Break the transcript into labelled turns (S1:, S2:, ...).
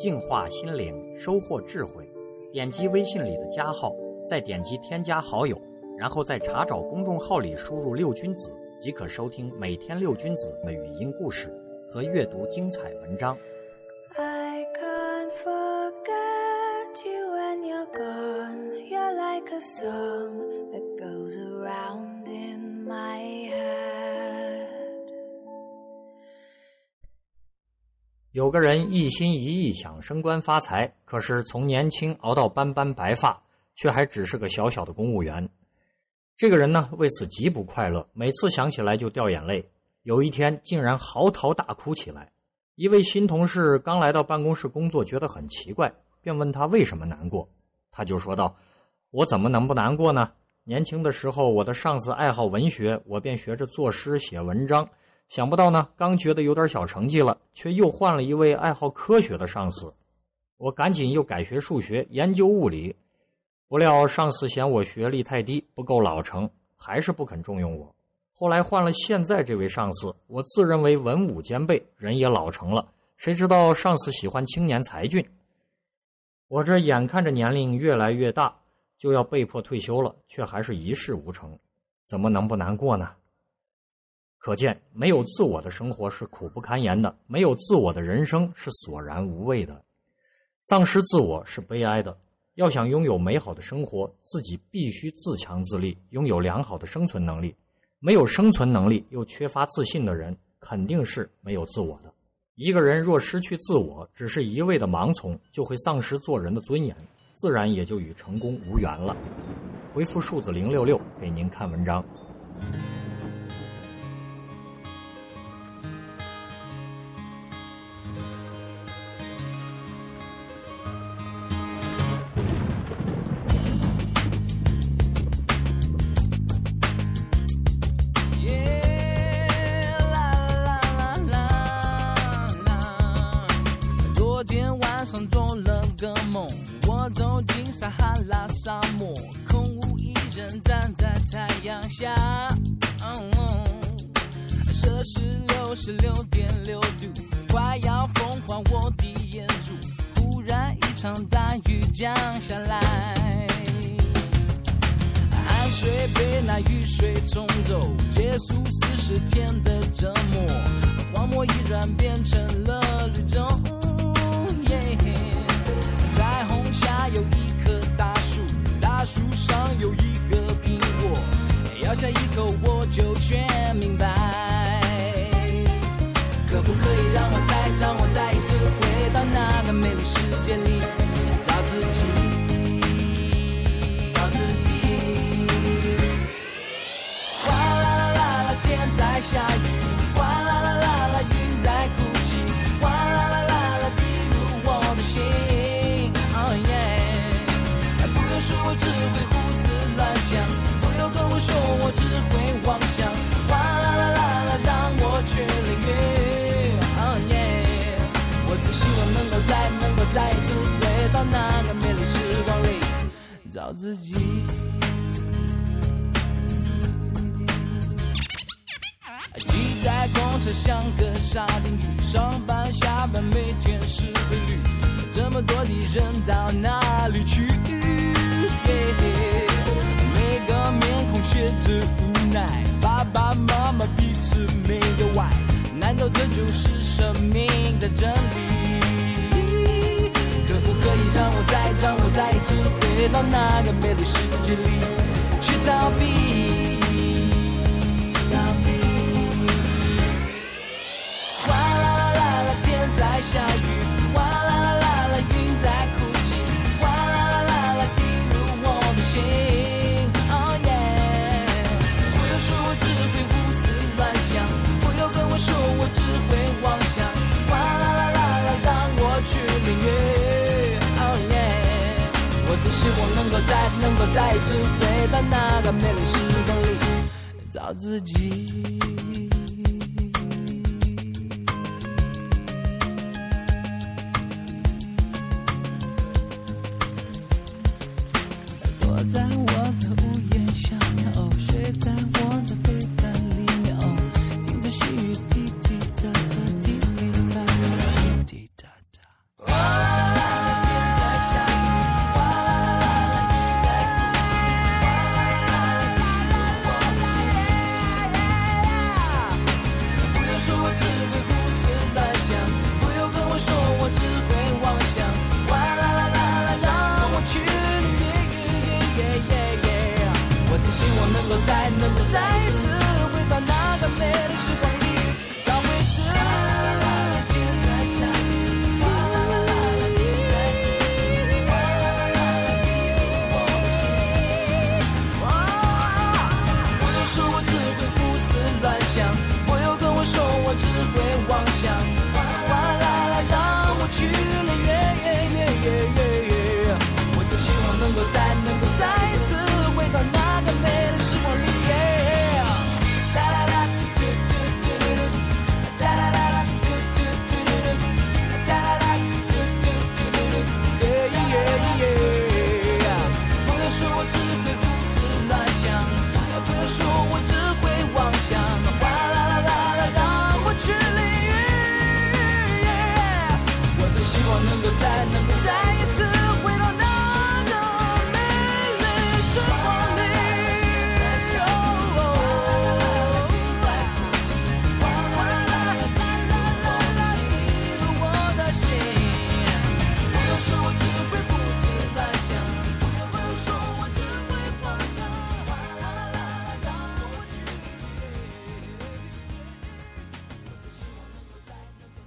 S1: 净化心灵，收获智慧。点击微信里的加号，再点击添加好友，然后在查找公众号里输入“六君子”，即可收听每天六君子的语音故事和阅读精彩文章。有个人一心一意想升官发财，可是从年轻熬到斑斑白发，却还只是个小小的公务员。这个人呢，为此极不快乐，每次想起来就掉眼泪。有一天，竟然嚎啕大哭起来。一位新同事刚来到办公室工作，觉得很奇怪，便问他为什么难过。他就说道：“我怎么能不难过呢？年轻的时候，我的上司爱好文学，我便学着作诗写文章。”想不到呢，刚觉得有点小成绩了，却又换了一位爱好科学的上司。我赶紧又改学数学，研究物理。不料上司嫌我学历太低，不够老成，还是不肯重用我。后来换了现在这位上司，我自认为文武兼备，人也老成了。谁知道上司喜欢青年才俊。我这眼看着年龄越来越大，就要被迫退休了，却还是一事无成，怎么能不难过呢？可见，没有自我的生活是苦不堪言的，没有自我的人生是索然无味的。丧失自我是悲哀的。要想拥有美好的生活，自己必须自强自立，拥有良好的生存能力。没有生存能力又缺乏自信的人，肯定是没有自我的。一个人若失去自我，只是一味的盲从，就会丧失做人的尊严，自然也就与成功无缘了。回复数字零六六给您看文章。
S2: 我走进撒哈拉沙漠，空无一人站在太阳下。摄氏六十六点六度，快要风化我的眼珠。忽然一场大雨降下来，汗水被那雨水冲走，结束四十天的折磨，荒漠已然变成了找自己。挤在公车像个沙丁鱼，上班下班每天是规律，这么多的人到哪里去？每个面孔写着无奈，爸爸妈妈彼此没有爱，难道这就是生命的真理？到那个美丽世界里去逃避？再一次回到那个美丽时光里找自己。躲在我的